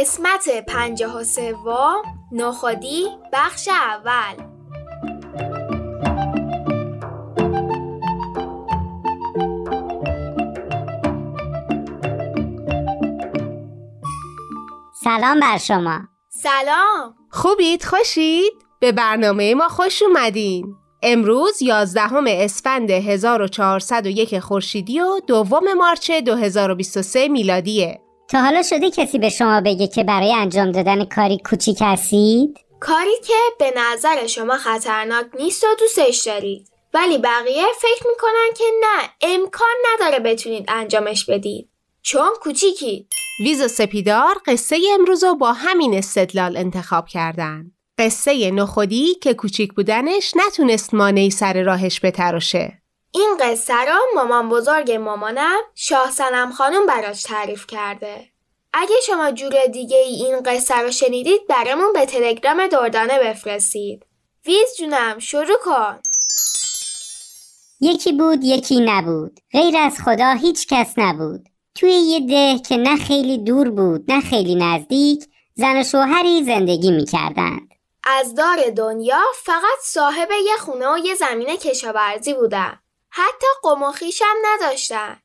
قسمت پنجاه و سوم نخودی بخش اول. سلام بر شما. سلام. خوبید؟ خوشید؟ به برنامه ما خوش اومدین. امروز 11 اسفند 1401 خورشیدی و دوم مارچ 2023 میلادیه. تا حالا شده کسی به شما بگه که برای انجام دادن کاری کوچیک هستید؟ کاری که به نظر شما خطرناک نیست و دوستش دارید. ولی بقیه فکر می‌کنن که نه امکان نداره بتونید انجامش بدید. چون کوچیکید ویز و سپیدار قصه امروز رو با همین استدلال انتخاب کردن. قصه نخودی که کوچیک بودنش نتونست مانعی سر راهش بتراشه. این قصه را مامان بزرگ مامانم شاه سنم خانم براش تعریف کرده. اگه شما جور دیگه ای این قصه رو شنیدید برامون به تلگرام دردانه بفرستید. ویز جونم شروع کن. یکی بود یکی نبود. غیر از خدا هیچ کس نبود. توی یه ده که نه خیلی دور بود نه خیلی نزدیک زن و شوهری زندگی می‌کردند. از دار دنیا فقط صاحب یه خونه و یه زمین کشاورزی بودن. حتی قم و خویشم نداشتن.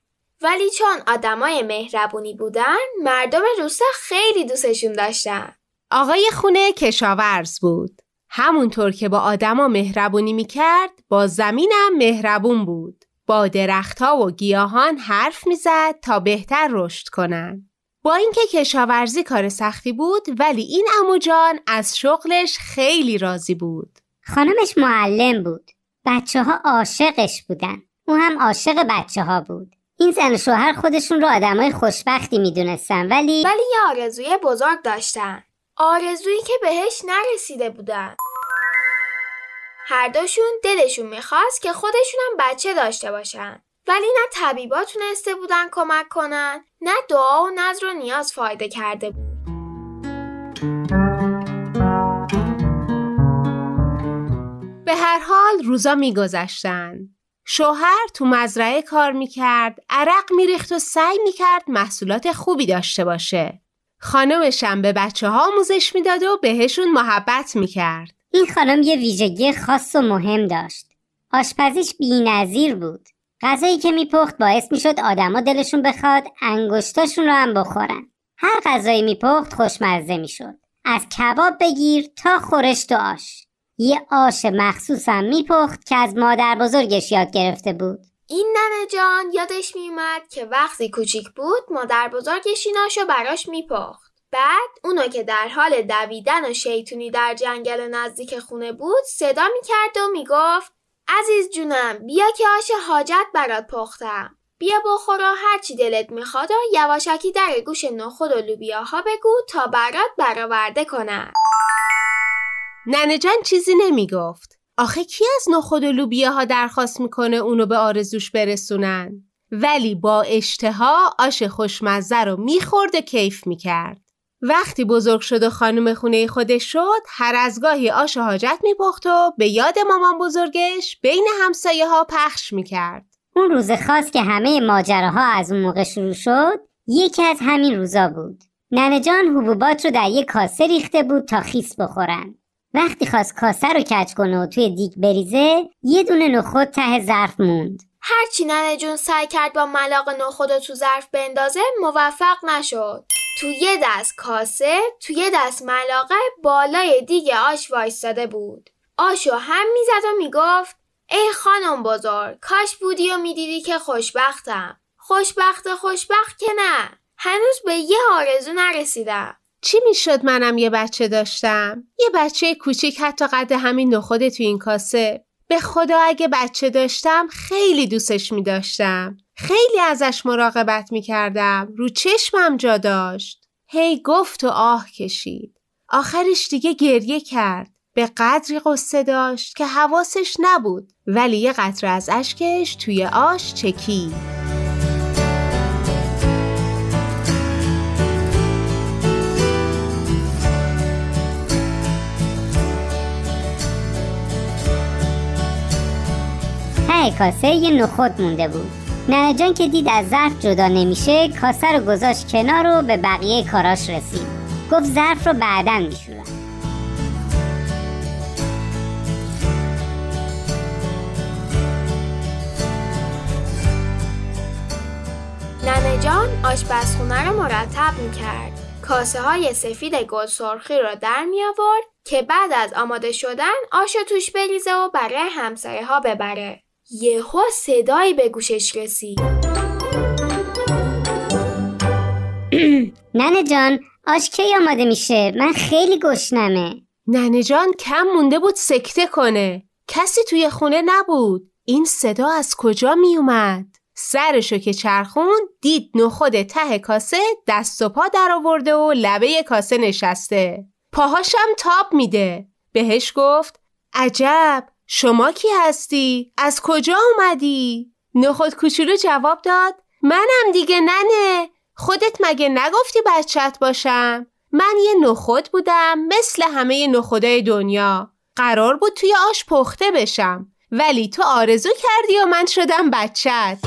ولی چون آدمای مهربونی بودن مردم روستا خیلی دوستشون داشتن. آقای خونه کشاورز بود. همونطور که با آدما مهربونی می‌کرد با زمینم مهربون بود. با درختها و گیاهان حرف می‌زد تا بهتر رشد کنن. با اینکه کشاورزی کار سختی بود ولی این اموجان از شغلش خیلی راضی بود. خانمش معلم بود. بچه ها عاشقش بودن. او هم عاشق بچه ها بود. این زن و شوهر خودشون رو آدمای خوشبختی می‌دونستن ولی ولی یه آرزوی بزرگ داشتن. آرزویی که بهش نرسیده بودن. هر دوشون دلشون می‌خواست که خودشون هم بچه داشته باشن. ولی نه طبیبا تونسته بودن کمک کنن نه دعا و نظر و نیاز فایده کرده بود. به هر حال روزا میگذشتن. شوهر تو مزرعه کار می‌کرد عرق میریخت و سعی می‌کرد محصولات خوبی داشته باشه. خانمشم به بچه ها آموزش می‌داد و بهشون محبت می‌کرد. این خانم یه ویژگی خاص و مهم داشت. آشپزیش بی‌نظیر بود. غذایی که میپخت باعث می‌شد آدما دلشون بخواد انگشتاشون رو هم بخورن. هر غذایی میپخت خوشمزه می‌شد. از کباب بگیر تا خورشت و آش. یه آش مخصوصم میپخت که از مادر بزرگش یاد گرفته بود. این ننه جان یادش میومد که وقتی کوچیک بود مادر بزرگش این آشو براش میپخت. بعد اونو که در حال دویدن و شیطونی در جنگل نزدیک خونه بود صدا می‌کرد و می‌گفت عزیز جونم بیا که آش حاجت برات پختم. بیا بخور و هرچی دلت می‌خواد و یواشکی در گوش نخود و لوبیاها بگو تا برات برآورده کنم. ننه جان چیزی نمی‌گفت. آخه کی از نخود و لوبیاها درخواست می‌کنه اونو به آرزوش برسونن؟ ولی با اشتها آش خوشمزه رو می‌خورد و کیف می‌کرد. وقتی بزرگ شد و خانم خونه خودش شد هر از گاهی آش حاجت میپخت و به یاد مامان بزرگش بین همسایه ها پخش می‌کرد. اون روز خاص که همه ماجراها از اون موقع شروع شد یکی از همین روزا بود. ننه جان حبوبات رو در یک کاسه ریخته بود تا خیس بخورن. وقتی خواست کاسه رو کج کنه و توی دیگ بریزه یه دونه نخود ته ظرف موند. هرچی ننه جون سعی کرد با ملاق نخود رو تو ظرف بندازه موفق نشد. تو یه دست کاسه تو یه دست ملاقه بالای دیگ آش وایستاده بود. آشو هم می‌زد و می‌گفت ای خانم بزرگ کاش بودی و می‌دیدی که خوشبختم. خوشبخت خوشبخت که نه. هنوز به یه آرزو نرسیدم. چی می‌شد منم یه بچه داشتم؟ یه بچه کوچیک حتی قد همین نخود تو این کاسه به خدا اگه بچه داشتم خیلی دوستش می داشتم. خیلی ازش مراقبت می کردم. رو چشمم جا داشت. هی گفت و آه کشید. آخرش دیگه گریه کرد. به قدری قصه داشت که حواسش نبود ولی یه قطره از اشکش توی آش چکید. ته کاسه یه نخود مونده بود ننه جان که دید از ظرف جدا نمیشه کاسه رو گذاشت کنار و به بقیه کاراش رسید گفت ظرف رو بعدا میشورم ننه جان آشپزخونه رو مرتب می‌کرد. کاسه های سفید گل سرخی رو در می آورد که بعد از آماده شدن آش توش بریزه و برای همسایه ها ببره. یهو صدایی به گوشش رسید. ننه جان آش کی آماده میشه من خیلی گشنمه ننه جان کم مونده بود سکته کنه. کسی توی خونه نبود. این صدا از کجا می اومد؟ سرشو که چرخون دید نخود ته کاسه دست و پا در آورده و لبه کاسه نشسته. پاهاشم تاب میده. بهش گفت عجب شما کی هستی؟ از کجا اومدی؟ نخود کوچولو جواب داد منم دیگه ننه خودت مگه نگفتی بچت باشم؟ من یه نخود بودم مثل همه نخودای دنیا قرار بود توی آش پخته بشم ولی تو آرزو کردی و من شدم بچت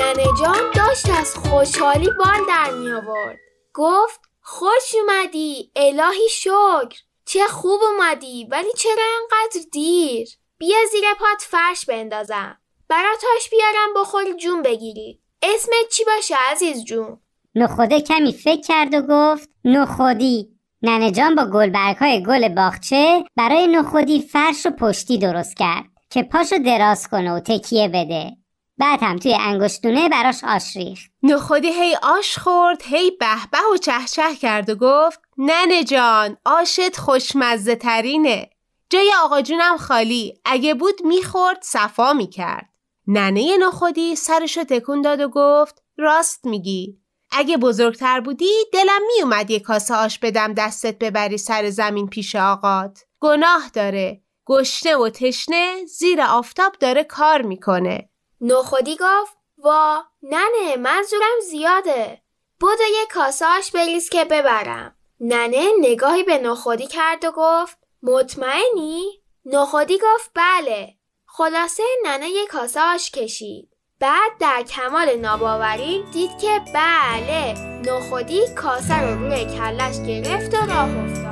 ننه جان داشت از خوشحالی بال در می آورد. گفت خوش اومدی. الهی شکر. چه خوب اومدی. ولی چرا انقدر دیر؟ بیا زیر پات فرش بندازم. براتاش بیارم بخوری جون بگیری. اسمت چی باشه عزیز جون؟ نخوده کمی فکر کرد و گفت نخودی. ننه جان با گلبرگهای گل باغچه برای نخودی فرش و پشتی درست کرد که پاشو دراز کنه و تکیه بده. بعد هم توی انگشتونه براش آش ریخت. نخودی هی آش خورد هی به به و چهچه کرد و گفت ننه جان آشت خوشمزه ترینه جای آقا جونم خالی اگه بود می‌خورد صفا می‌کرد. ننه نخودی سرشو تکون داد و گفت راست میگی. اگه بزرگتر بودی دلم میومد یه کاسه آش بدم دستت ببری سر زمین پیش آقات. گناه داره. گشنه و تشنه زیر آفتاب داره کار می‌کنه. نخودی گفت وا ننه منظورم زیاده. بدو یه کاسه آش بریز که ببرم. ننه نگاهی به نخودی کرد و گفت مطمئنی؟ نخودی گفت بله. خلاصه ننه یه کاسه کشید. بعد در کمال ناباوری دید که بله. نخودی کاسه رو روی کلش گرفت و راه افتاد.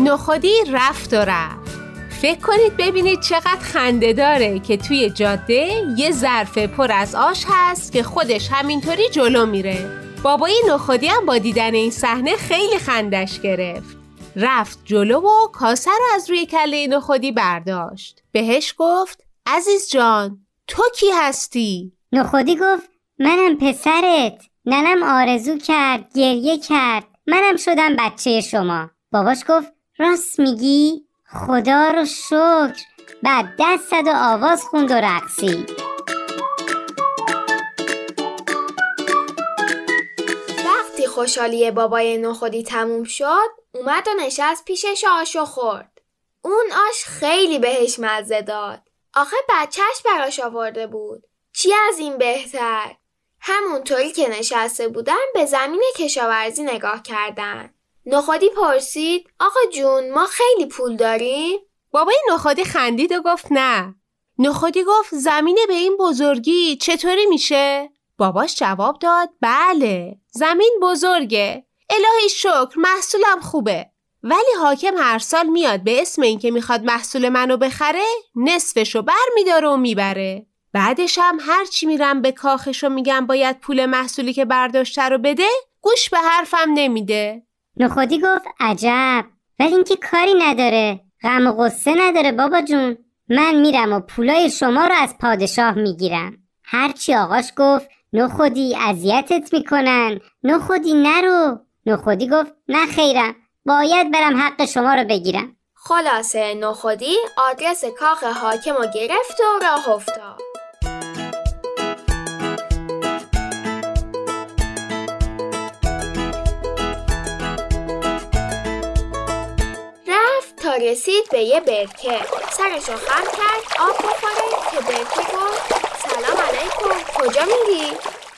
نخودی رفت و رفت. فکر کنید ببینید چقدر خنده داره که توی جاده یه ظرف پر از آش هست که خودش همینطوری جلو میره. بابای نخودی هم با دیدن این صحنه خیلی خندش گرفت. رفت جلو و کاسه رو از روی کله نخودی برداشت. بهش گفت عزیز جان تو کی هستی؟ نخودی گفت منم پسرت. ننم آرزو کرد گریه کرد. منم شدم بچه شما. باباش گفت راست میگی؟ خدا رو شکر. بعد دست زد و آواز خوند و رقصید. وقتی خوشحالی بابای نخودی تموم شد اومد و نشست پیشش آشو خورد. اون آش خیلی بهش مزه داد. آخه بچهش براش آورده بود. چی از این بهتر؟ همونطوری که نشسته بودن به زمین کشاورزی نگاه کردن. نخودی پرسید آقا جون ما خیلی پول داریم؟ بابای نخودی خندید و گفت نه. نخودی گفت زمینه به این بزرگی چطوری میشه؟ باباش جواب داد بله زمین بزرگه. الهی شکر محصولم خوبه. ولی حاکم هر سال میاد به اسم اینکه می‌خواد محصول منو بخره نصفشو بر میداره و می‌بره. بعدش هم هرچی میرم به کاخش و میگم باید پول محصولی که برداشته رو بده گوش به حرفم نمیده. نخودی گفت عجب ولی اینکه کاری نداره. غم و غصه نداره بابا جون. من میرم و پولای شما رو از پادشاه می‌گیرم. هرچی آقاش گفت نخودی اذیتت می‌کنن. نخودی نرو. نخودی گفت نه خیرم. باید برم حق شما رو بگیرم. خلاصه نخودی آدرس کاخ حاکم رو گرفت و راه افتاد. رسید به یه برکه سرشو خم کرد آب بخوره که برکه گفت سلام علیکم کجا میری؟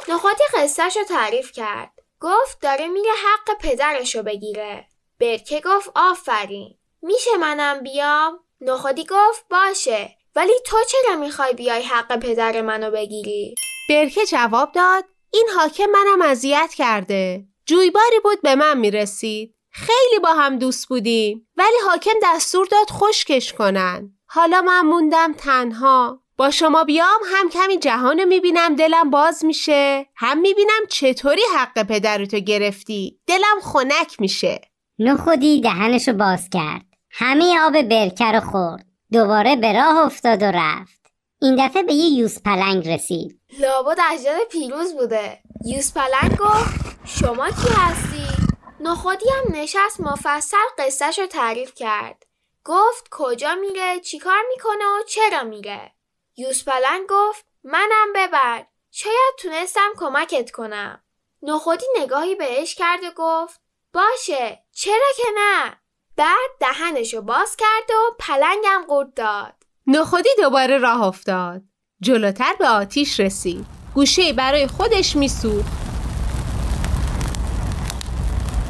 نخودی قصهش رو تعریف کرد گفت داره میره حق پدرشو بگیره برکه گفت آفرین میشه منم بیام؟ نخودی گفت باشه ولی تو چرا می‌خوای بیای حق پدر منو بگیری؟ برکه جواب داد این حاکم منم اذیت کرده جویباری بود به من می‌رسید خیلی با هم دوست بودیم. ولی حاکم دستور داد خشکش کنن. حالا من موندم تنها. با شما بیام هم کمی جهان رو می‌بینم. دلم باز میشه. هم می‌بینم چطوری حق پدرتو گرفتی. دلم خنک میشه. نخودی دهنشو باز کرد. همه آب برکه رو خورد. دوباره به راه افتاد و رفت. این دفعه به یه یوز پلنگ رسید. لابد اجداد پیروز بوده. یوز پلنگ گفت شما کی هستی؟ نخودی هم نشست مفصل قصهش رو تعریف کرد. گفت کجا میره چیکار می‌کنه و چرا میره. یوز پلنگ گفت منم ببر. شاید تونستم کمکت کنم. نخودی نگاهی بهش کرد و گفت باشه چرا که نه؟ بعد دهنشو باز کرد و پلنگم قورت داد. نخودی دوباره راه افتاد. جلوتر به آتیش رسید. گوشه برای خودش میسوخت.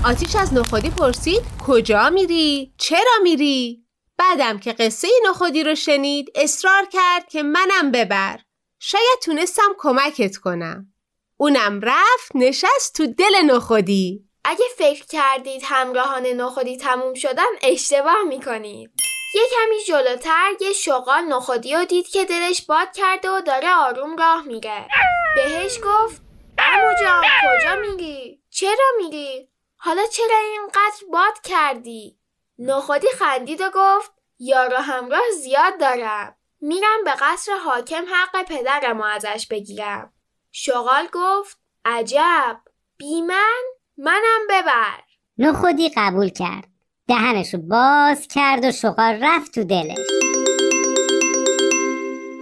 آتیش از نخودی پرسید کجا میری؟ چرا میری؟ بعدم که قصه نخودی رو شنید اصرار کرد که منم ببر شاید تونستم کمکت کنم اونم رفت نشست تو دل نخودی اگه فکر کردید همراهان نخودی تموم شدن اشتباه می‌کنید یه کمی جلوتر یه شغال نخودی رو دید که دلش باد کرده و داره آروم راه میره بهش گفت امو جان کجا میری؟ چرا میری؟ حالا چرا اینقدر باد کردی؟ نخودی خندید و گفت یارو همراه زیاد دارم. میرم به قصر حاکم حق پدرم ازش بگیرم. شغال گفت عجب. بی من منم ببر. نخودی قبول کرد. دهنشو باز کرد و شغال رفت تو دلش.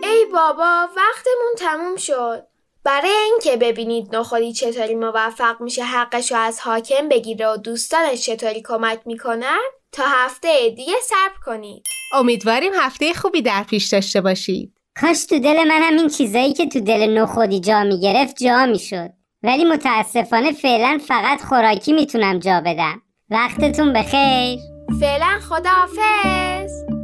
ای بابا وقتمون تموم شد. برای اینکه ببینید نخودی چطوری موفق میشه حقشو از حاکم بگیره و دوستانش چطوری کمک می‌کنن تا هفته دیگه صبر کنید. امیدواریم هفته خوبی در پیش داشته باشید. کاش تو دل من هم این چیزایی که تو دل نخودی جا می‌گرفت جا می‌شد. ولی متاسفانه فعلا فقط خوراکی می‌تونم جا بدم. وقتتون بخیر. فعلا خداحافظ.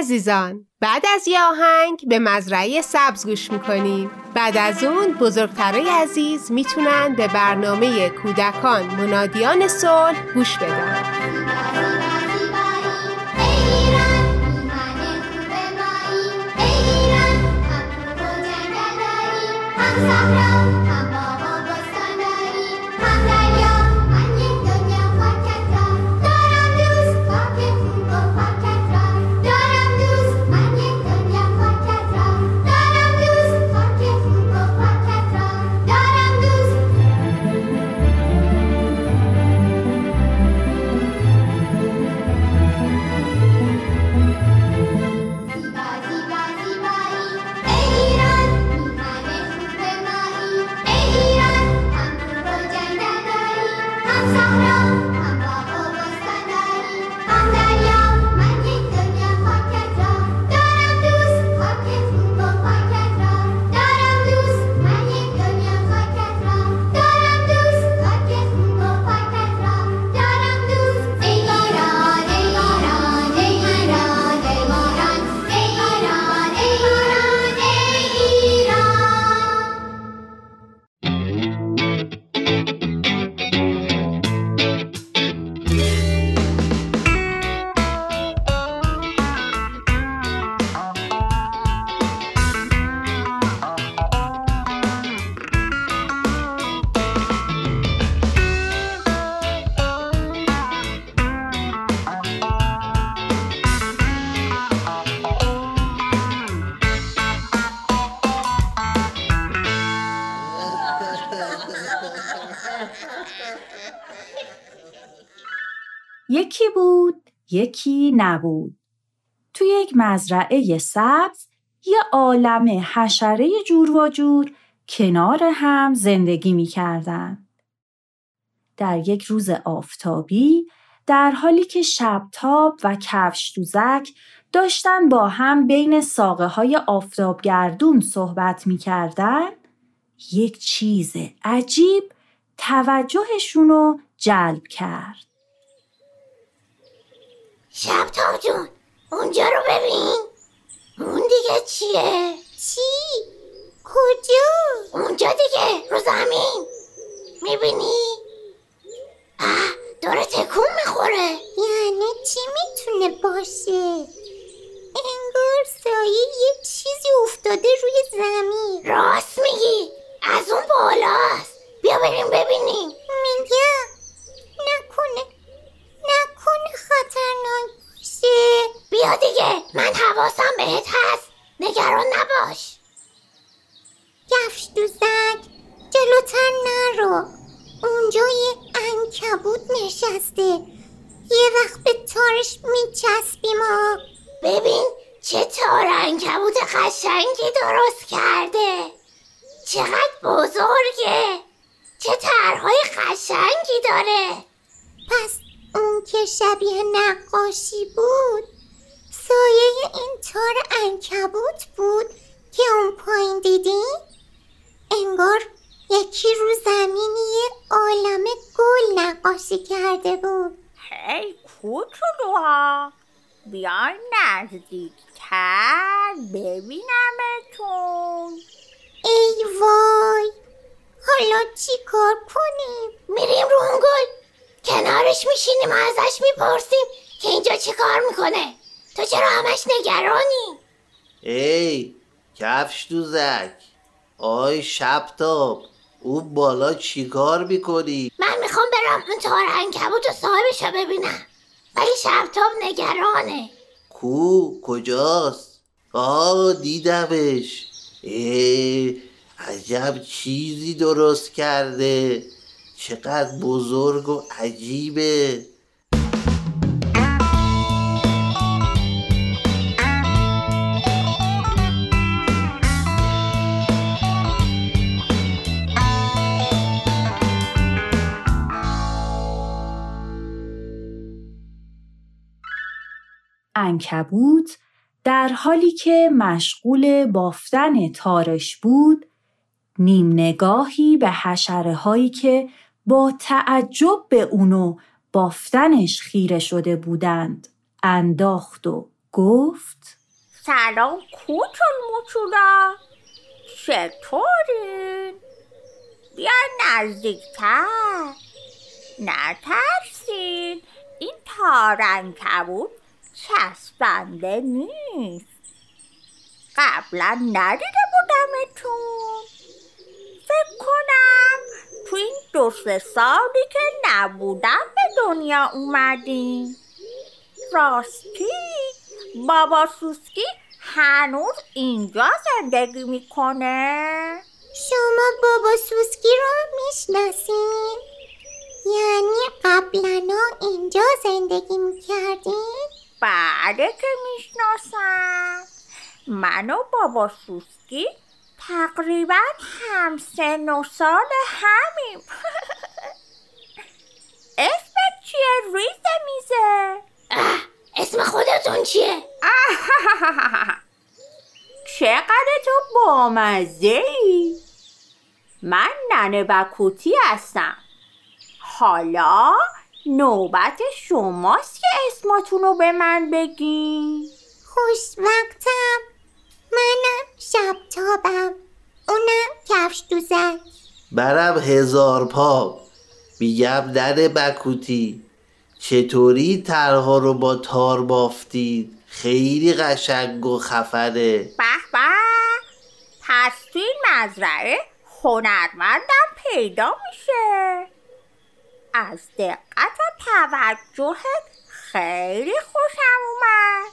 عزیزان بعد از یه آهنگ به مزرعه سبز گوش می‌کنیم بعد از اون بزرگترای عزیز می‌تونن به برنامه کودکان منادیان صلح گوش بدن یکی نبود توی یک مزرعه سبز یه عالم حشره جور و جور کنار هم زندگی می کردن. در یک روز آفتابی در حالی که شبتاب و کفش دوزک داشتن با هم بین ساقه های آفتابگردون صحبت می کردن، یک چیز عجیب توجهشون رو جلب کرد. شبتاب جون اونجا رو ببین اون دیگه چیه؟ چی؟ کجا؟ اونجا دیگه رو زمین می‌بینی؟ آه داره تکون می‌خوره یعنی چی می‌تونه باشه؟ انگار سایه یه چیزی افتاده روی زمین راست میگی از اون بالاست بیا بریم ببینیم میگم نکنه نکنه خطرناک باشه بیا دیگه من حواسم بهت هست. نگران نباش. گفش دوزک جلوتر نرو. اونجا یه انکبوت نشسته. یه وقت به تارش میچسبیم و ببین چه تار انکبوت قشنگی درست کرده. چقدر بزرگه. چه ترهای قشنگی داره. پس اون که شبیه نقاشی بود سایه این تار انکبوت بود که اون پایین دیدی؟ انگار یکی رو زمینی یه عالم گل نقاشی کرده بود هی کوچولوها بیاین نزدیکتر ببینمتون ای وای حالا چی کار کنیم؟ میریم رو اون گل کنارش میشینیم و ازش می‌پرسیم که اینجا چی کار می‌کنه؟ تو چرا همش نگرانی؟ ای کفش دوزک آی شبتاب اون بالا چیکار می‌کنی؟ من می‌خوام برم اون تار انکبوت و صاحبش رو ببینم. ولی شبتاب نگرانه. کو؟ کجاست؟ آه دیدمش. ای عجب چیزی درست کرده. چقدر بزرگ و عجیبه. انکبوت در حالی که مشغول بافتن تارش بود نیم نگاهی به حشره هایی که با تعجب به اونو بافتنش خیره شده بودند. انداخت و گفت سلام کوچول موچولا. چطورین؟ بیا نزدیکتر. نترسین. این تارنکبوت چسبنده نیست. قبلا ندیده بودمتون. فکر کنم تو این دو سه سالی که نبودم به دنیا اومدیم راستی بابا سوسکی هنوز اینجا زندگی می‌کنه شما بابا سوسکی رو می‌شناسین؟ یعنی قبلا اینجا زندگی می‌کردین؟ بله که می‌شناسم من و بابا سوسکی تقریبا هم سن و سال همیم. اسمت چیه؟ ریز میزه. اسم خودتون چیه؟ چقدر تو بامزه ای من ننه بکوتی هستم. حالا نوبت شماست که اسماتون رو به من بگین. خوش وقتم منم شبتابم. برم هزار پا. میگم ننه بکوتی چطوری ترها رو با تار بافتید؟ خیلی قشنگ و خفنه. به به پس تو این مزرعه هنرمندم پیدا میشه. از دقت و توجهت خیلی خوشم اومد.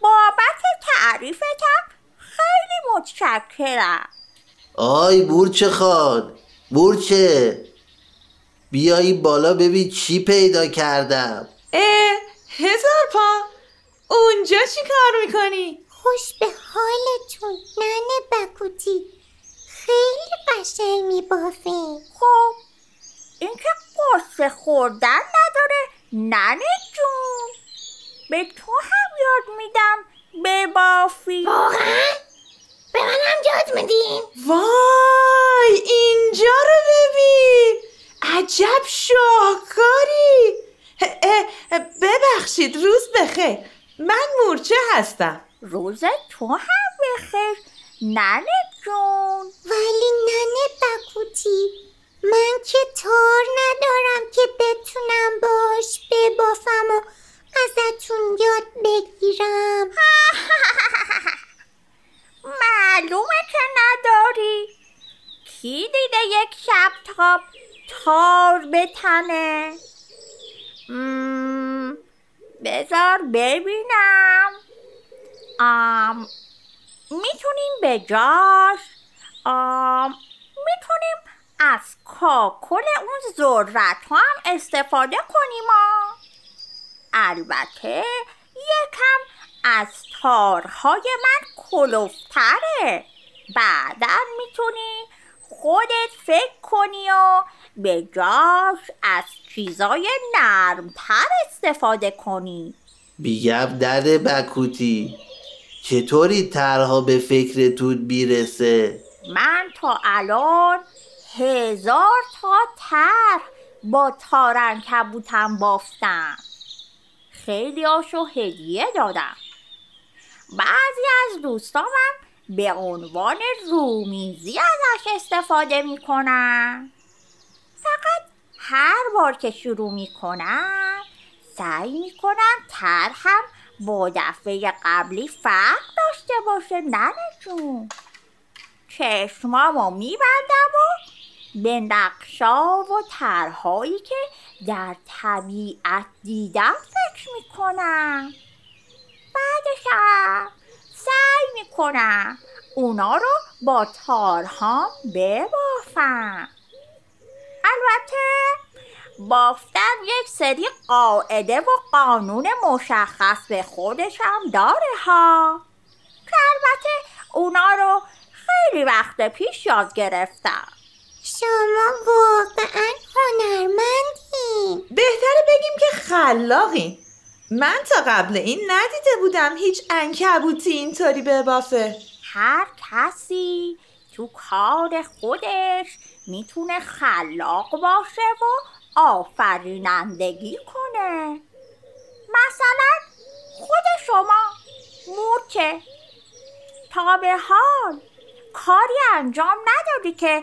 بابت تعریفتم خیلی متشکرم. آی بورچه خان بورچه. بیایی بالا ببین چی پیدا کردم. اه هزار پا. اونجا چی کار می‌کنی؟ خوش به حالتون ننه بکوتی. خیلی قشنگ میبافین خب این که قصه خوردن نداره ننه جون. به تو هم یاد میدم ببافی. واقعا؟ به منم یاد میدین. وای اینجا رو ببین. عجب شاهکاری. اه، اه، ببخشید روز بخیر. من مورچه هستم. روز تو هم بخیر. ننه جون. ولی ننه بکوتی من که تار ندارم که بتونم باش ببافم و ازتون یاد بگیرم. معلومه که نداری؟ کی دیده یک شب تاب تار بتنه؟ مم، بذار ببینم. آم می‌تونیم به جاش؟ آم می‌تونیم از کاکل اون ذرت هم استفاده کنیم آ. البته یکم از تارهای من کلوفتره. بعدا می‌تونی خودت فکر کنی و به جاش از چیزای نرمتر استفاده کنی. بیگم ننه بکوتی. چطوری ترها به فکرتون می‌رسه من تا الان هزار تا تر با تارن کبوتم بافتم. خیلی هاشو هدیه دادم. بعضی از دوستامم به عنوان رومیزی ازش استفاده می‌کنن. فقط هر بار که شروع می‌کنن سعی می‌کنن تر هم با دفعه قبلی فرق داشته باشه ننه جون چشمامو میبندم و به نقشا و طرحهایی که در طبیعت دیدم فکر می‌کنم. بعدشم سعی می‌کنم اونا رو با تارهام ببافم. البته بافتن یک سری قاعده و قانون مشخص به خودش هم داره ها. که البته اونا رو خیلی وقت پیش یاد گرفتم. شما واقعا هنرمندین. بهتره بگیم که خلاقین. من تا قبل این ندیده بودم هیچ انکبوتی اینطوری ببافه. هر کسی تو کار خودش می‌تونه خلاق باشه و آفرینندگی کنه. مثلا خود شما مورچه تا به حال کاری انجام ندادی که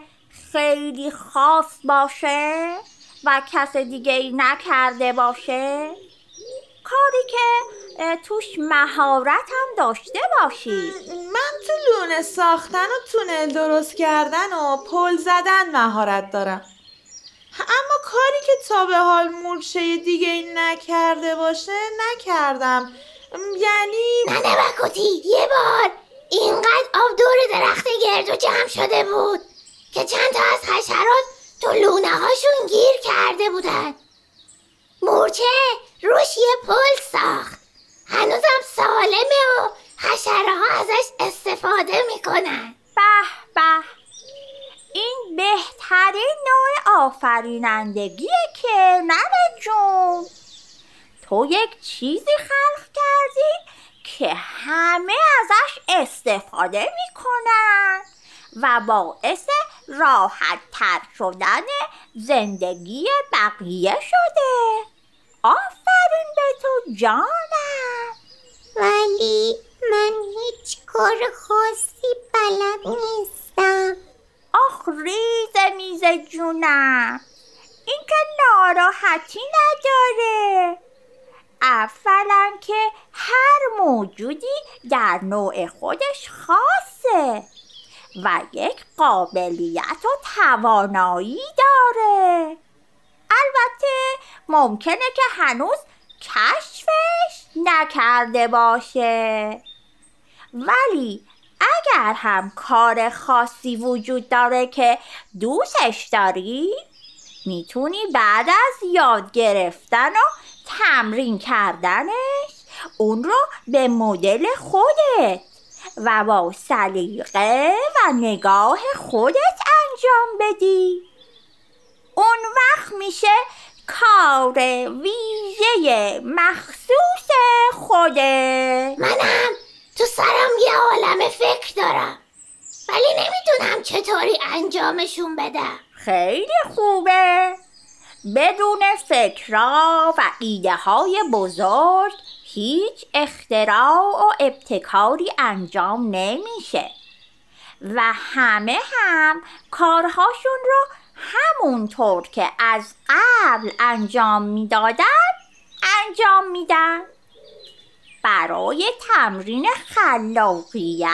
خیلی خاص باشه و کس دیگه ای نکرده باشه؟ کاری که توش مهارت هم داشته باشی. من تو لونه ساختن و تونل درست کردن و پل زدن مهارت دارم. اما کاری که تا به حال مورچه دیگه ای نکرده باشه نکردم. یعنی ننه بکوتی یه بار. اینقدر آب دور درخت گردو جمع شده بود که چند تا از حشرات تو لونه هاشون گیر کرده بودن. مورچه روش یه پل ساخت. هنوزم سالمه و حشره ها ازش استفاده می‌کنن. به به. این بهترین نوع آفرینندگیه که ننه جون. تو یک چیزی خلق کردی که همه ازش استفاده می‌کنن و باعث راحت تر شدن زندگی بقیه شده. آفرین به تو جانم. ولی من هیچ کار خاصی بلد نیستم. آخ ریز میز جونم. این که ناراحتی نداره. اولا که هر موجودی در نوع خودش خاصه و یک قابلیت و توانایی داره. البته ممکنه که هنوز کشفش نکرده باشه. ولی اگر هم کار خاصی وجود داره که دوستش داری می‌تونی بعد از یاد گرفتن و تمرین کردنش اون رو به مدل خودت و با سلیقه و نگاه خودت انجام بدی. اون وقت میشه کار ویژه مخصوص خوده منم تو سرم یه عالم فکر دارم. ولی نمی‌دونم چطوری انجامشون بدم. خیلی خوبه. بدون فکرها و ایده های بزرگ هیچ اختراع و ابتکاری انجام نمیشه. و همه هم کارهاشون رو همونطور که از قبل انجام می‌دادن انجام میدن. برای تمرین خلاقیت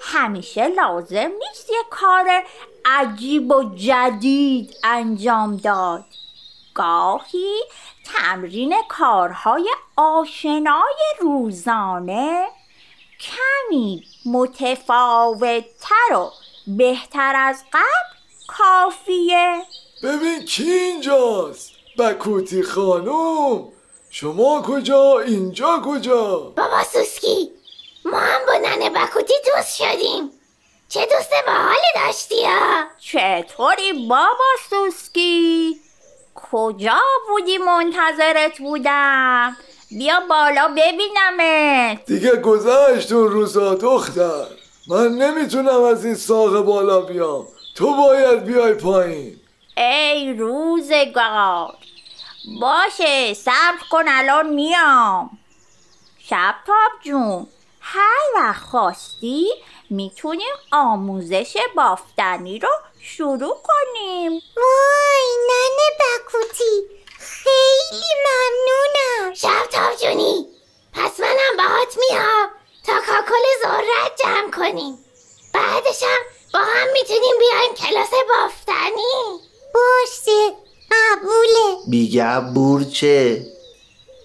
همیشه لازم نیست یه کار عجیب و جدید انجام داد. گاهی تمرین کارهای آشنای روزانه کمی متفاوتتر و بهتر از قبل کافیه. ببین کی اینجاست؟ بکوتی خانم شما کجا؟ اینجا کجا؟ بابا سوسکی ما هم با ننه بکوتی دوست شدیم. چه دوست باحالی داشتی ها؟ چطوری بابا سوسکی؟ کجا بودی منتظرت بودم؟ بیا بالا ببینمت. دیگه گذشت اون روزا دختر. من نمی‌تونم از این ساق بالا بیام. تو باید بیای پایین. ای روزگار باشه صبر کن الان میام. شبتاب جون هر وقت خواستی می‌تونیم آموزش بافتنی رو شروع کنیم. وای ننه بکوتی. خیلی ممنونم. شبتاب جونی پس منم باهات میام. تا کاکل ذرت جمع کنیم. بعدشم با هم می‌تونیم بیایم کلاس بافتنی. باشه قبوله. میگم بورچه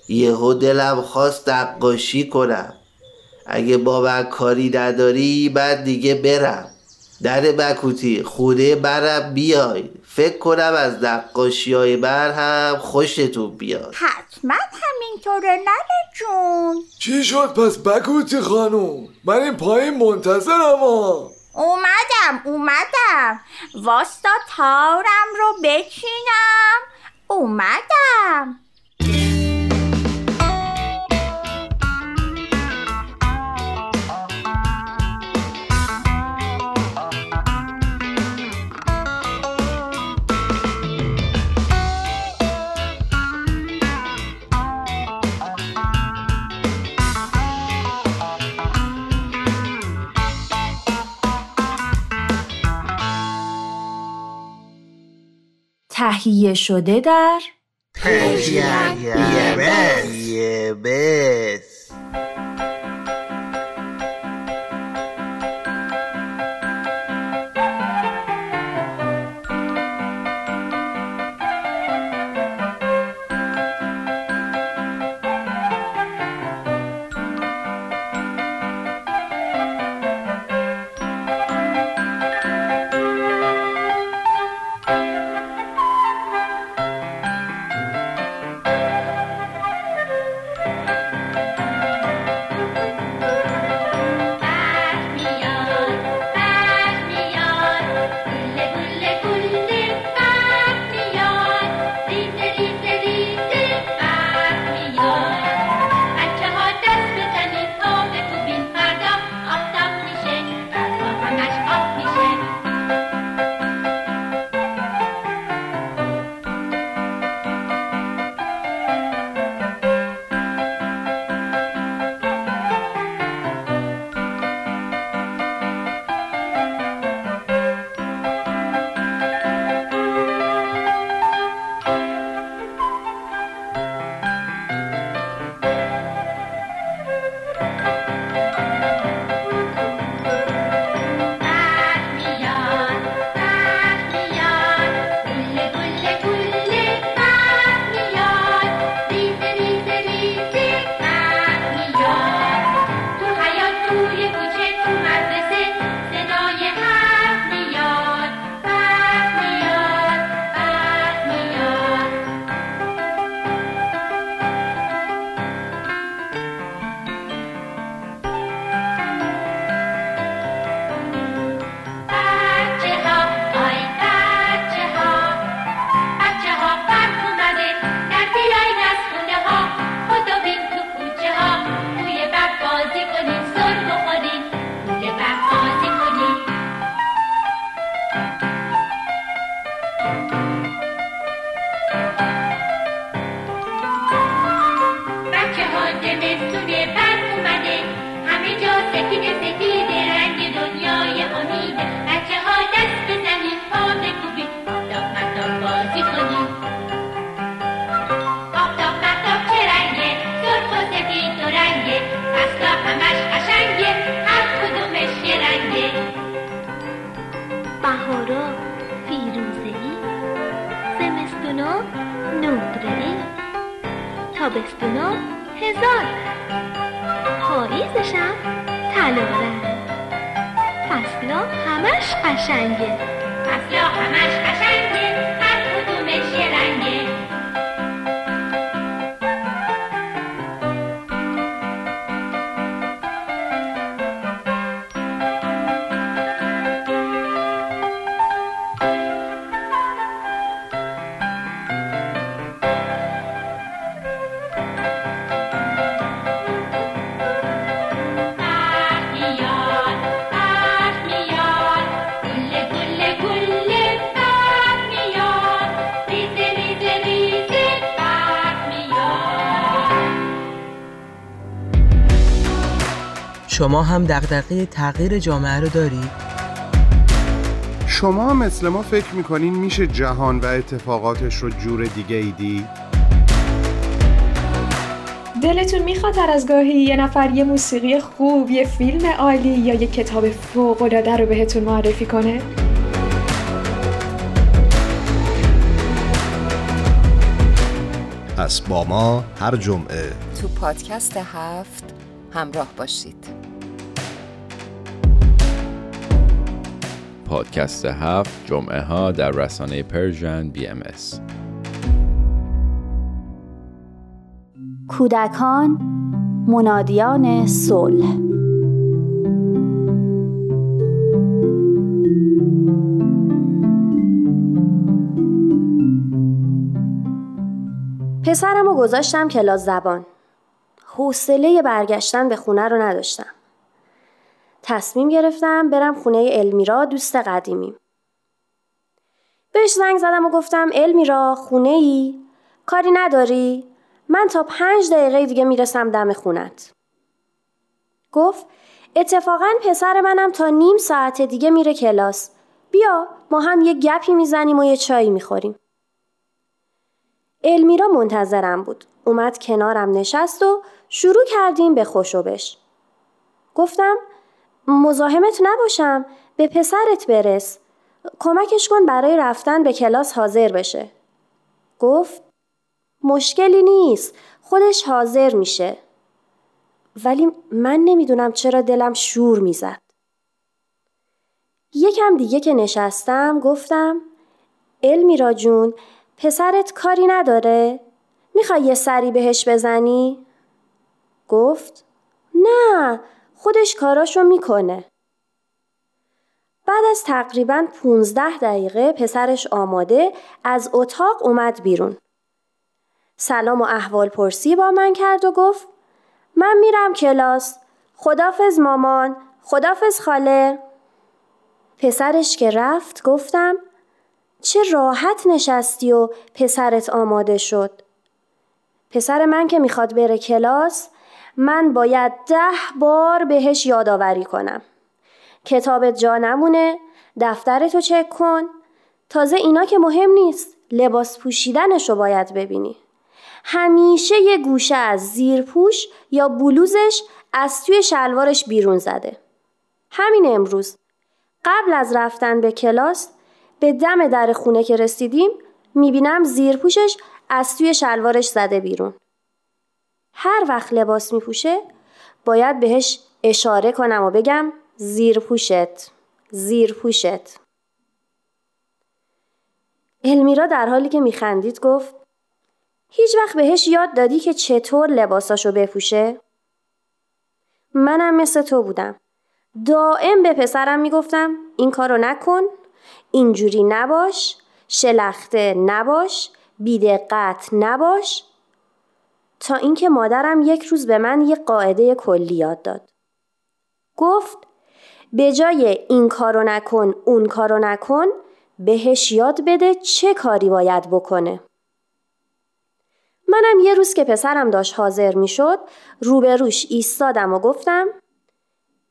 یهو دلم خواست نقاشی کنم. اگه بابک کاری نداری بعد دیگه برم. در بکوتی خونه برم بیای. فکر کنم از نقاشی های بر هم خوشتون بیاد. حتما همینطوره ننه جون. چی شد پس بکوتی خانم من این پایین منتظرم ها. اومدم اومدم. واستا تارم رو بچینم. اومدم. تهیه شده در یه تابستونا هزار. پاییزشم طلا فصلا همش قشنگه. فصلا همش شما هم دغدغه تغییر جامعه رو دارید؟ شما مثل ما فکر می‌کنین میشه جهان و اتفاقاتش رو جور دیگه ای دید؟ دلتون می‌خواد هر از گاهی یه نفر یه موسیقی خوب، یه فیلم عالی یا یه کتاب فوق‌العاده رو بهتون معرفی کنه؟ پس با ما هر جمعه تو پادکست هفت همراه باشید پادکست هفت جمعه ها در رسانه Persian BMS. کودکان منادیان صلح. پسرم رو گذاشتم کلاس زبان. حوصله برگشتن به خونه رو نداشتم. تصمیم گرفتم برم خونه المیرا دوست قدیمیم بهش زنگ زدم و گفتم المیرا خونه ای؟ کاری نداری؟ من تا پنج دقیقه دیگه می‌رسم دم خونت. گفت اتفاقا پسر منم تا نیم ساعت دیگه میره کلاس. بیا ما هم یه گپی می‌زنیم و یه چایی می‌خوریم. المیرا منتظرم بود. اومد کنارم نشست و شروع کردیم به خوشوبش. گفتم مزاحمت نباشم به پسرت برس. کمکش کن برای رفتن به کلاس حاضر بشه. گفت مشکلی نیست خودش حاضر میشه ولی من نمی‌دونم چرا دلم شور می‌زد یکم دیگه که نشستم گفتم المیرا جون پسرت کاری نداره؟ می‌خوای یه سری بهش بزنی؟ گفت نه خودش کاراشو می‌کنه. بعد از تقریبا 15 دقیقه پسرش آماده از اتاق اومد بیرون. سلام و احوال پرسی با من کرد و گفت من میرم کلاس. خدافز مامان. خدافز خاله. پسرش که رفت گفتم چه راحت نشستی و پسرت آماده شد. پسر من که می‌خواد بره کلاس من باید ده بار بهش یادآوری کنم کتابت جا نمونه دفترتو چک کن تازه اینا که مهم نیست لباس پوشیدنش رو باید ببینی همیشه یه گوشه از زیر پوش یا بلوزش از توی شلوارش بیرون زده. همین امروز قبل از رفتن به کلاس به دم در خونه که رسیدیم می‌بینم زیر پوشش از توی شلوارش زده بیرون. هر وقت لباس میپوشه باید بهش اشاره کنم و بگم زیر پوشت زیر پوشت المیرا در حالی که میخندید گفت هیچ وقت بهش یاد دادی که چطور لباساشو بپوشه؟ منم مثل تو بودم. دائم به پسرم می‌گفتم این کارو نکن، اینجوری نباش، شلخته نباش، بیدقت نباش تا اینکه مادرم یک روز به من یک قاعده کلی یاد داد. گفت به جای این کارو نکن، اون کارو نکن، بهش یاد بده چه کاری باید بکنه. منم یه روز که پسرم داشت حاضر می شد روبروش ایستادم و گفتم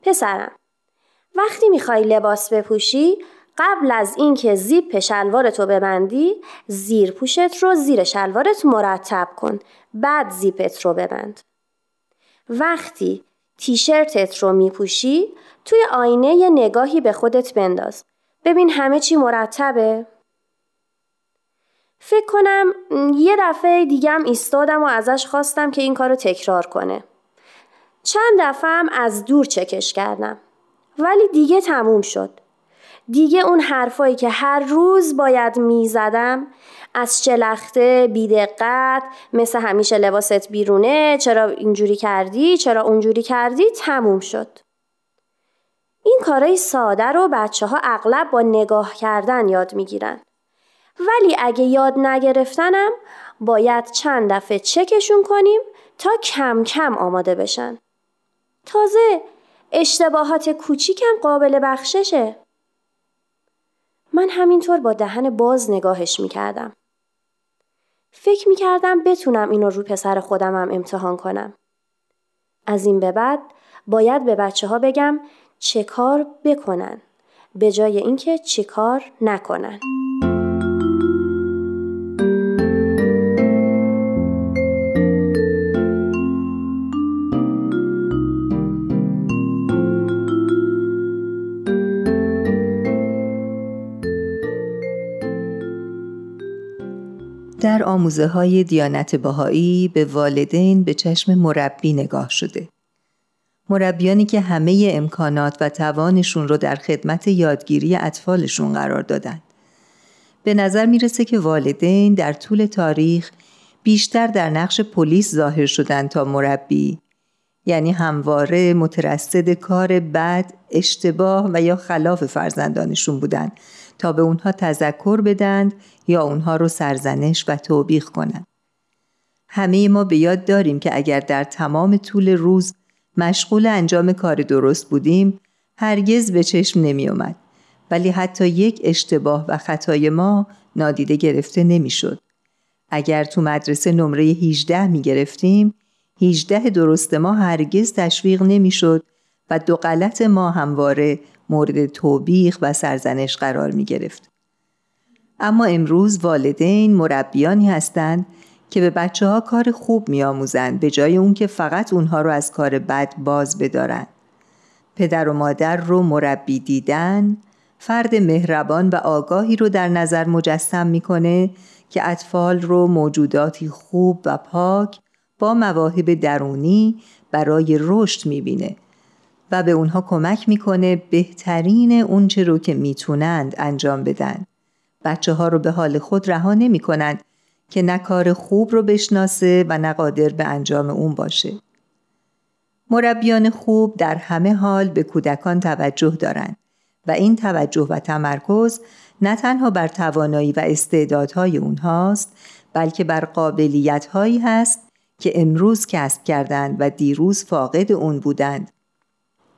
پسرم وقتی می‌خوای لباس بپوشی قبل از اینکه زیپ شلوارتو ببندی زیر پوشت رو زیر شلوارت مرتب کن. بعد زیپت رو ببند. وقتی تیشرتت رو میپوشی توی آینه یه نگاهی به خودت بنداز. ببین همه چی مرتبه. فکر کنم یه دفعه دیگم ایستادم و ازش خواستم که این کارو تکرار کنه. چند دفعه هم از دور چکش کردم. ولی دیگه تموم شد. دیگه اون حرفایی که هر روز باید می‌زدم از شلخته بیدقت مثل همیشه لباست بیرونه چرا اینجوری کردی چرا اونجوری کردی تموم شد. این کارای ساده رو بچه ها اغلب با نگاه کردن یاد می‌گیرن. ولی اگه یاد نگرفتنم باید چند دفعه چکشون کنیم تا کم کم آماده بشن. تازه اشتباهات کوچیکم قابل بخششه. من همینطور با دهن باز نگاهش می‌کردم. فکر می‌کردم بتونم اینو رو پسر خودمم امتحان کنم. از این به بعد باید به بچه ها بگم چه کار بکنن به جای اینکه چه کار نکنن. در آموزه های دیانت بهایی به والدین به چشم مربی نگاه شده. مربیانی که همه امکانات و توانشون رو در خدمت یادگیری اطفالشون قرار دادن. به نظر می‌رسه که والدین در طول تاریخ بیشتر در نقش پلیس ظاهر شدن تا مربی یعنی همواره مترصد کار بد، اشتباه و یا خلاف فرزندانشون بودن تا به اونها تذکر بدند یا اونها رو سرزنش و توبیخ کنند. همه ما به یاد داریم که اگر در تمام طول روز مشغول انجام کار درست بودیم هرگز به چشم نمی اومد. ولی حتی یک اشتباه و خطای ما نادیده گرفته نمی‌شد. اگر تو مدرسه نمره 18 می گرفتیم 18 درست ما هرگز تشویق نمی‌شد و دو غلط ما همواره مورد توبیخ و سرزنش قرار می گرفت. اما امروز والدین مربیانی هستند که به بچه ها کار خوب می آموزند به جای اون که فقط اونها رو از کار بد باز بدارند. پدر و مادر رو مربی دیدن فرد مهربان و آگاهی رو در نظر مجسم می‌کنه که اطفال رو موجوداتی خوب و پاک با مواهب درونی برای رشد می‌بینه و به اونها کمک می‌کنه بهترین اونچه رو که می‌تونند انجام بدن. بچه ها رو به حال خود رها نمی کنند که نه کار خوب رو بشناسه و نه قادر به انجام اون باشه. مربیان خوب در همه حال به کودکان توجه دارند و این توجه و تمرکز نه تنها بر توانایی و استعدادهای اونهاست بلکه بر قابلیتهایی هست که امروز کسب کردند و دیروز فاقد اون بودند.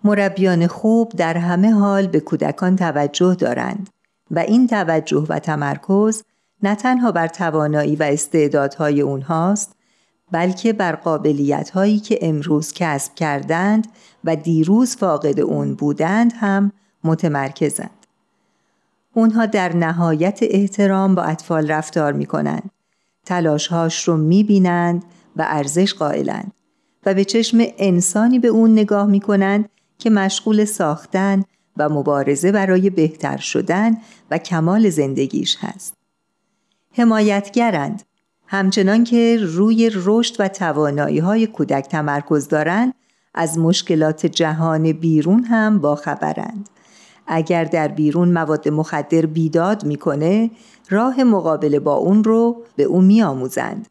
مربیان خوب در همه حال به کودکان توجه دارند و این توجه و تمرکز نه تنها بر توانایی و استعدادهای اونهاست بلکه بر قابلیتهایی که امروز کسب کردند و دیروز فاقد اون بودند هم متمرکزند. اونها در نهایت احترام با اطفال رفتار می کنند. تلاشهاش رو می بینند و ارزش قائلند و به چشم انسانی به اون نگاه می کنند که مشغول ساختن و مبارزه برای بهتر شدن و کمال زندگیش هست. حمایتگرند همچنان که روی رشد و توانایی های کودک تمرکز دارند از مشکلات جهان بیرون هم باخبرند. اگر در بیرون مواد مخدر بیداد می‌کنه راه مقابله با اون رو به او میآموزند.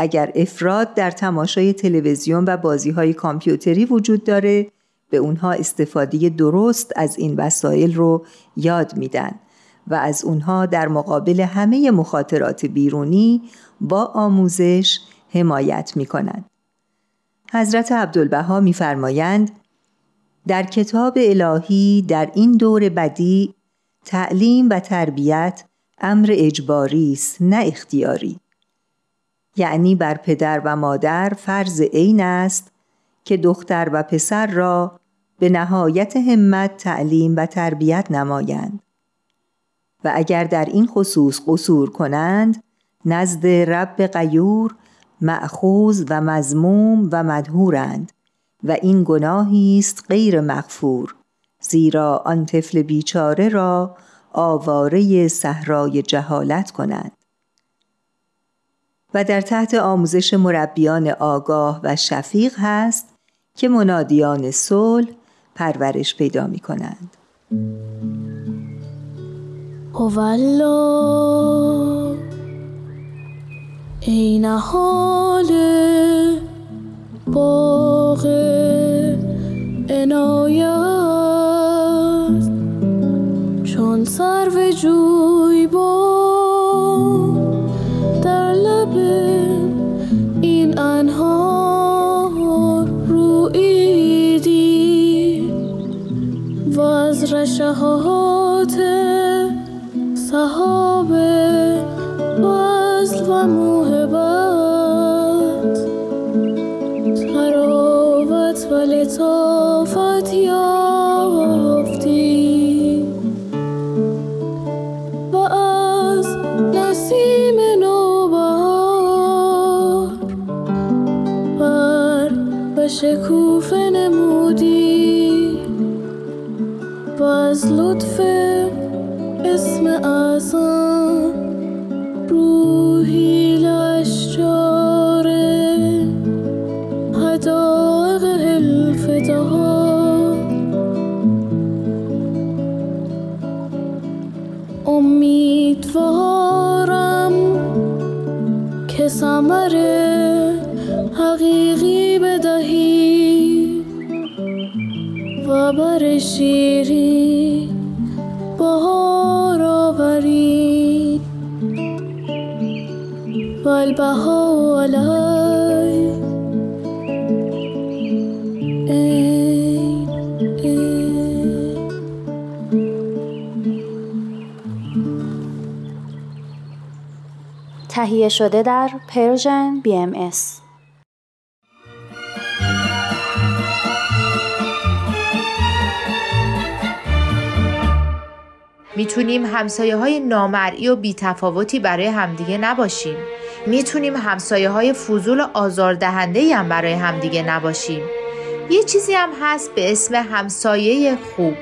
اگر افراد در تماشای تلویزیون و بازی های کامپیوتری وجود داره به اونها استفاده درست از این وسایل رو یاد میدن و از اونها در مقابل همه مخاطرات بیرونی با آموزش حمایت می‌کنند. حضرت عبدالبها میفرمایند در کتاب الهی در این دور بدی تعلیم و تربیت امر اجباری است نه اختیاری یعنی بر پدر و مادر فرض عین است که دختر و پسر را به نهایت همت تعلیم و تربیت نمایند. و اگر در این خصوص قصور کنند نزد رب قیور معخوز و مزموم و مدهورند و این گناهی است غیر مغفور زیرا آن طفل بیچاره را آواره صحرای جهالت کنند. و در تحت آموزش مربیان آگاه و شفیق هست که منادیان صلح پرورش پیدا می کنند. این حال باغ عنایت چون سرو جوی با از رشهات صحاب وصل و موهبت شده در Persian BMS. می‌تونیم همسایه های نامرئی و بیتفاوتی برای همدیگه نباشیم. می‌تونیم همسایه های فضول و آزاردهنده هم برای همدیگه نباشیم. یه چیزی هم هست به اسم همسایه خوب.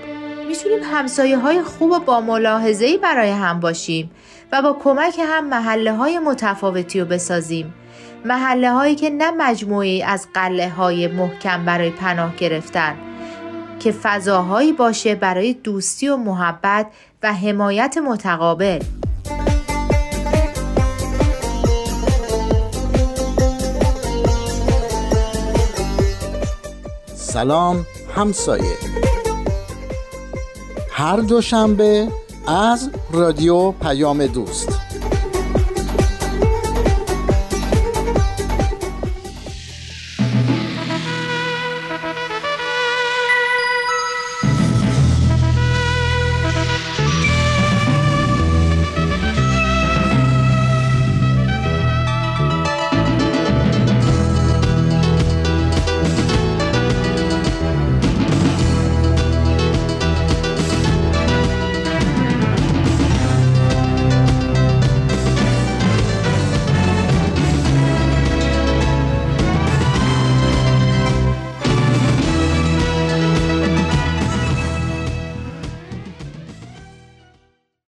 می‌تونیم همسایه های خوب و با ملاحظه‌ای برای هم باشیم و با کمک هم محله های متفاوتی رو بسازیم. محله هایی که نه مجموعی از قله های محکم برای پناه گرفتن که فضاهایی باشه برای دوستی و محبت و حمایت متقابل سلام همسایه هر دوشنبه از رادیو پیام دوست.